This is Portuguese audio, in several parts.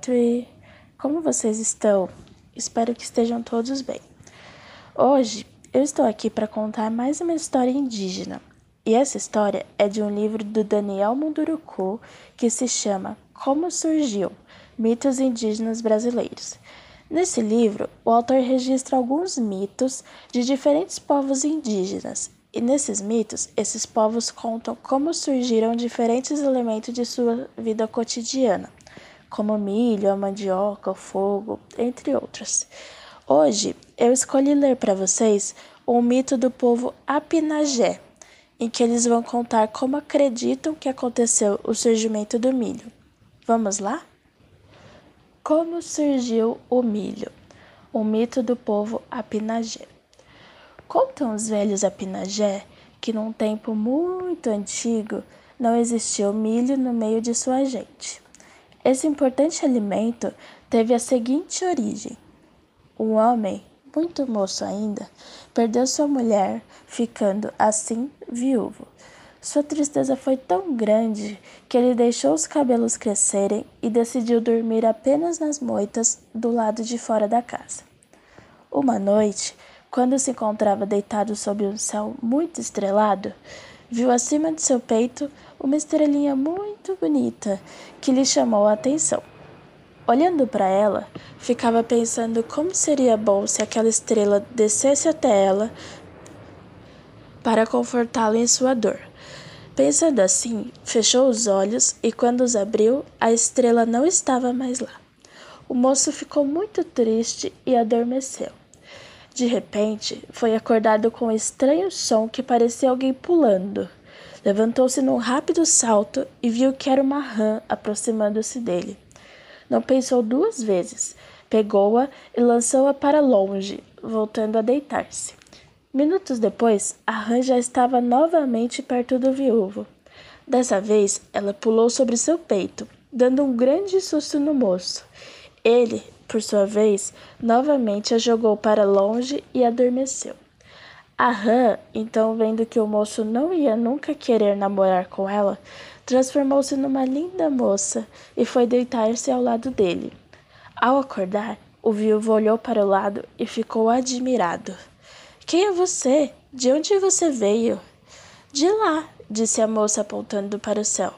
3. Como vocês estão? Espero que estejam todos bem. Hoje eu estou aqui para contar mais uma história indígena. E essa história é de um livro do Daniel Munduruku que se chama Como Surgiu Mitos Indígenas Brasileiros. Nesse livro, o autor registra alguns mitos de diferentes povos indígenas e nesses mitos, esses povos contam como surgiram diferentes elementos de sua vida cotidiana, como milho, a mandioca, o fogo, entre outros. Hoje eu escolhi ler para vocês o mito do povo Apinagé, em que eles vão contar como acreditam que aconteceu o surgimento do milho. Vamos lá? Como surgiu o milho? O mito do povo Apinagé. Contam os velhos Apinagé que num tempo muito antigo não existiu milho no meio de sua gente. Esse importante alimento teve a seguinte origem: um homem, muito moço ainda, perdeu sua mulher, ficando assim viúvo. Sua tristeza foi tão grande que ele deixou os cabelos crescerem e decidiu dormir apenas nas moitas do lado de fora da casa. Uma noite, quando se encontrava deitado sob um céu muito estrelado, viu acima de seu peito uma estrelinha muito bonita que lhe chamou a atenção. Olhando para ela, ficava pensando como seria bom se aquela estrela descesse até ela para confortá-lo em sua dor. Pensando assim, fechou os olhos e, quando os abriu, a estrela não estava mais lá. O moço ficou muito triste e adormeceu. De repente, foi acordado com um estranho som que parecia alguém pulando. Levantou-se num rápido salto e viu que era uma rã aproximando-se dele. Não pensou duas vezes. Pegou-a e lançou-a para longe, voltando a deitar-se. Minutos depois, a rã já estava novamente perto do viúvo. Dessa vez, ela pulou sobre seu peito, dando um grande susto no moço. Ele, por sua vez, novamente a jogou para longe e adormeceu. A rã, então vendo que o moço não ia nunca querer namorar com ela, transformou-se numa linda moça e foi deitar-se ao lado dele. Ao acordar, o viúvo olhou para o lado e ficou admirado. Quem é você? De onde você veio? De lá, disse a moça apontando para o céu.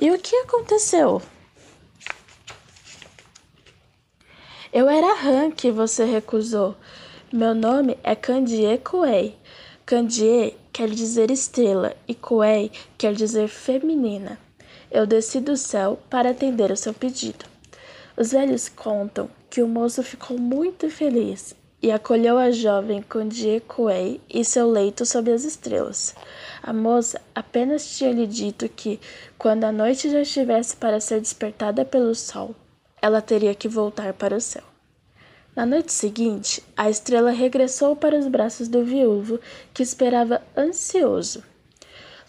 E o que aconteceu? Eu era Han que você recusou. Meu nome é Candie Kuei. Candie quer dizer estrela e Kuei quer dizer feminina. Eu desci do céu para atender o seu pedido. Os velhos contam que o moço ficou muito feliz e acolheu a jovem Candie Kuei e seu leito sob as estrelas. A moça apenas tinha lhe dito que, quando a noite já estivesse para ser despertada pelo sol, ela teria que voltar para o céu. Na noite seguinte, a estrela regressou para os braços do viúvo, que esperava ansioso.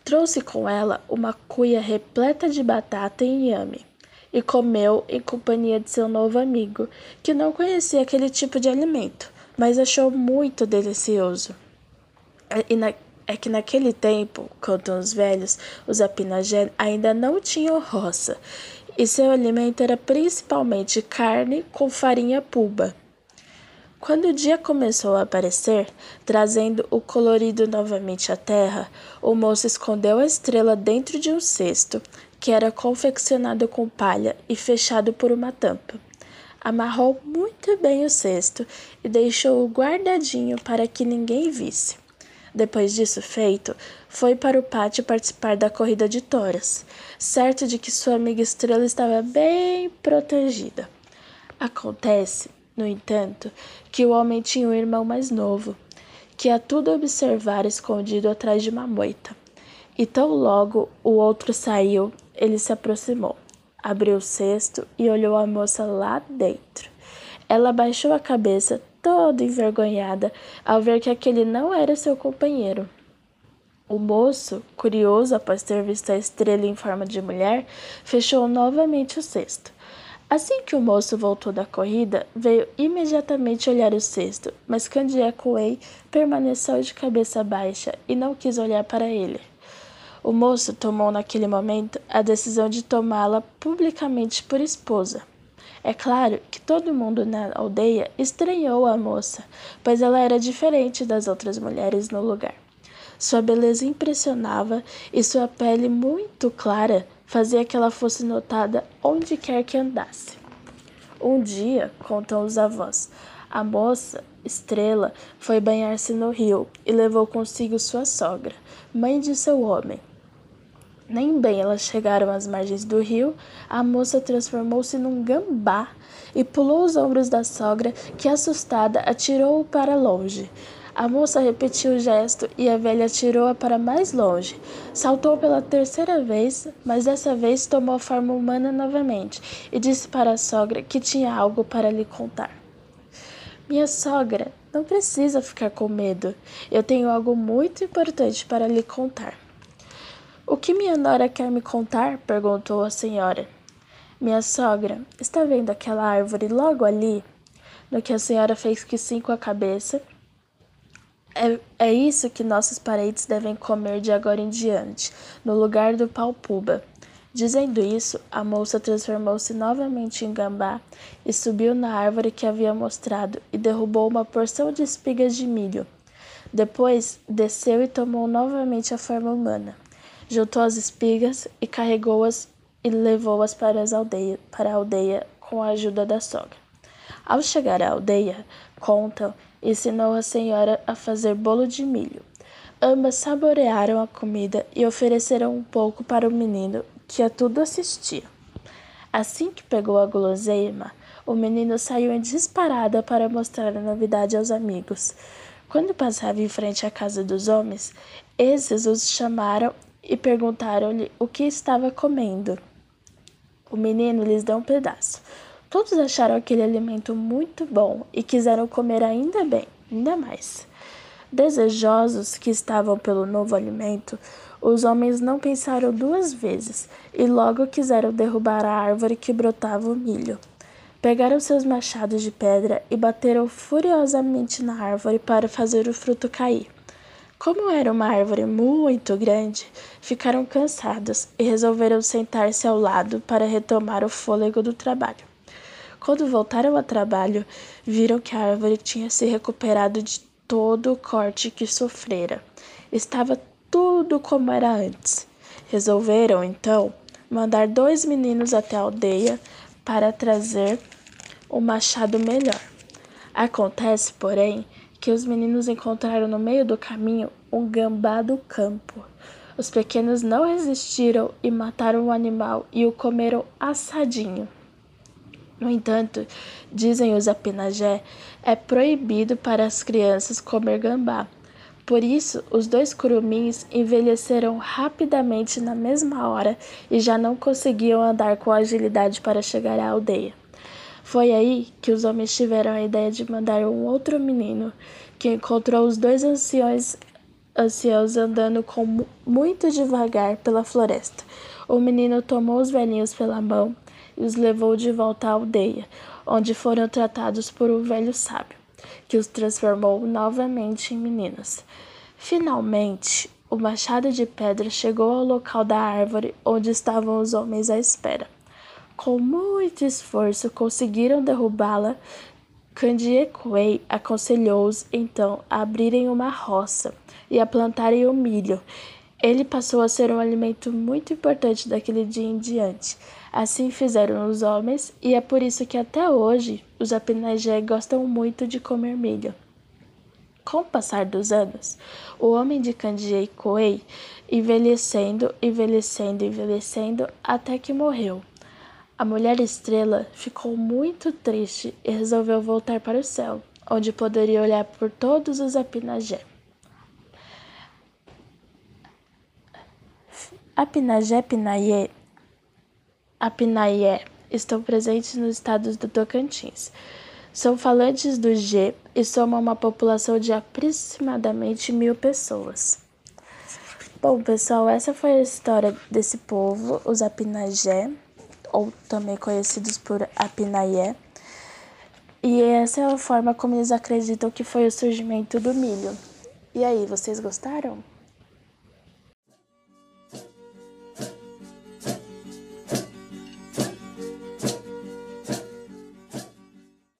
Trouxe com ela uma cuia repleta de batata e inhame, e comeu em companhia de seu novo amigo, que não conhecia aquele tipo de alimento, mas achou muito delicioso. E na, é que naquele tempo, contam os velhos, os apinagé ainda não tinham roça, e seu alimento era principalmente carne com farinha puba. Quando o dia começou a aparecer, trazendo o colorido novamente à terra, o moço escondeu a estrela dentro de um cesto, que era confeccionado com palha e fechado por uma tampa. Amarrou muito bem o cesto e deixou-o guardadinho para que ninguém visse. Depois disso feito, foi para o pátio participar da corrida de toras, certo de que sua amiga estrela estava bem protegida. Acontece, no entanto, que o homem tinha um irmão mais novo, que a tudo observara escondido atrás de uma moita. E tão logo o outro saiu, ele se aproximou, abriu o cesto e olhou a moça lá dentro. Ela baixou a cabeça, toda envergonhada ao ver que aquele não era seu companheiro. O moço, curioso após ter visto a estrela em forma de mulher, fechou novamente o cesto. Assim que o moço voltou da corrida, veio imediatamente olhar o cesto, mas Candia Kuei permaneceu de cabeça baixa e não quis olhar para ele. O moço tomou naquele momento a decisão de tomá-la publicamente por esposa. É claro que todo mundo na aldeia estranhou a moça, pois ela era diferente das outras mulheres no lugar. Sua beleza impressionava e sua pele muito clara fazia que ela fosse notada onde quer que andasse. Um dia, contam os avós, a moça, Estrela, foi banhar-se no rio e levou consigo sua sogra, mãe de seu homem. Nem bem elas chegaram às margens do rio, a moça transformou-se num gambá e pulou os ombros da sogra, que, assustada, atirou-o para longe. A moça repetiu o gesto e a velha atirou-a para mais longe. Saltou pela terceira vez, mas dessa vez tomou a forma humana novamente e disse para a sogra que tinha algo para lhe contar. Minha sogra, não precisa ficar com medo. Eu tenho algo muito importante para lhe contar. O que minha nora quer me contar? perguntou a senhora. Minha sogra, está vendo aquela árvore logo ali? No que a senhora fez que sim com a cabeça. É, é isso que nossos parentes devem comer de agora em diante, no lugar do pau-puba. Dizendo isso, a moça transformou-se novamente em gambá e subiu na árvore que havia mostrado e derrubou uma porção de espigas de milho. Depois, desceu e tomou novamente a forma humana juntou as espigas e carregou-as e levou-as para, para a aldeia com a ajuda da sogra. Ao chegar à aldeia, contam, ensinou a senhora a fazer bolo de milho. Ambas saborearam a comida e ofereceram um pouco para o menino, que a tudo assistia. Assim que pegou a guloseima, o menino saiu em disparada para mostrar a novidade aos amigos. Quando passava em frente à casa dos homens, esses os chamaram e perguntaram-lhe o que estava comendo. O menino lhes deu um pedaço. Todos acharam aquele alimento muito bom e quiseram comer ainda bem, ainda mais. Desejosos que estavam pelo novo alimento, os homens não pensaram duas vezes e logo quiseram derrubar a árvore que brotava o milho. Pegaram seus machados de pedra e bateram furiosamente na árvore para fazer o fruto cair. Como era uma árvore muito grande, ficaram cansados e resolveram sentar-se ao lado para retomar o fôlego do trabalho. Quando voltaram ao trabalho, viram que a árvore tinha se recuperado de todo o corte que sofrera. Estava tudo como era antes. Resolveram, então, mandar dois meninos até a aldeia para trazer um machado melhor. Acontece, porém, que os meninos encontraram no meio do caminho um gambá do campo. Os pequenos não resistiram e mataram o animal e o comeram assadinho. No entanto, dizem os apinagé, é proibido para as crianças comer gambá. Por isso, os dois curumins envelheceram rapidamente na mesma hora e já não conseguiam andar com agilidade para chegar à aldeia. Foi aí que os homens tiveram a ideia de mandar um outro menino, que encontrou os dois anciões, anciãos andando com muito devagar pela floresta. O menino tomou os velhinhos pela mão e os levou de volta à aldeia, onde foram tratados por um velho sábio, que os transformou novamente em meninos. Finalmente, o machado de pedra chegou ao local da árvore onde estavam os homens à espera. Com muito esforço conseguiram derrubá-la. Candiequei aconselhou-os então a abrirem uma roça e a plantarem o milho. Ele passou a ser um alimento muito importante daquele dia em diante. Assim fizeram os homens, e é por isso que até hoje os apinagé gostam muito de comer milho. Com o passar dos anos, o homem de Candiei Coei envelhecendo, envelhecendo, envelhecendo, até que morreu. A mulher estrela ficou muito triste e resolveu voltar para o céu, onde poderia olhar por todos os apinagé. Apinagé Pinaié, Apinaié estão presentes nos estados do Tocantins. São falantes do G e somam uma população de aproximadamente mil pessoas. Bom, pessoal, essa foi a história desse povo, os Apinagé ou também conhecidos por Apinaié. E essa é a forma como eles acreditam que foi o surgimento do milho. E aí, vocês gostaram?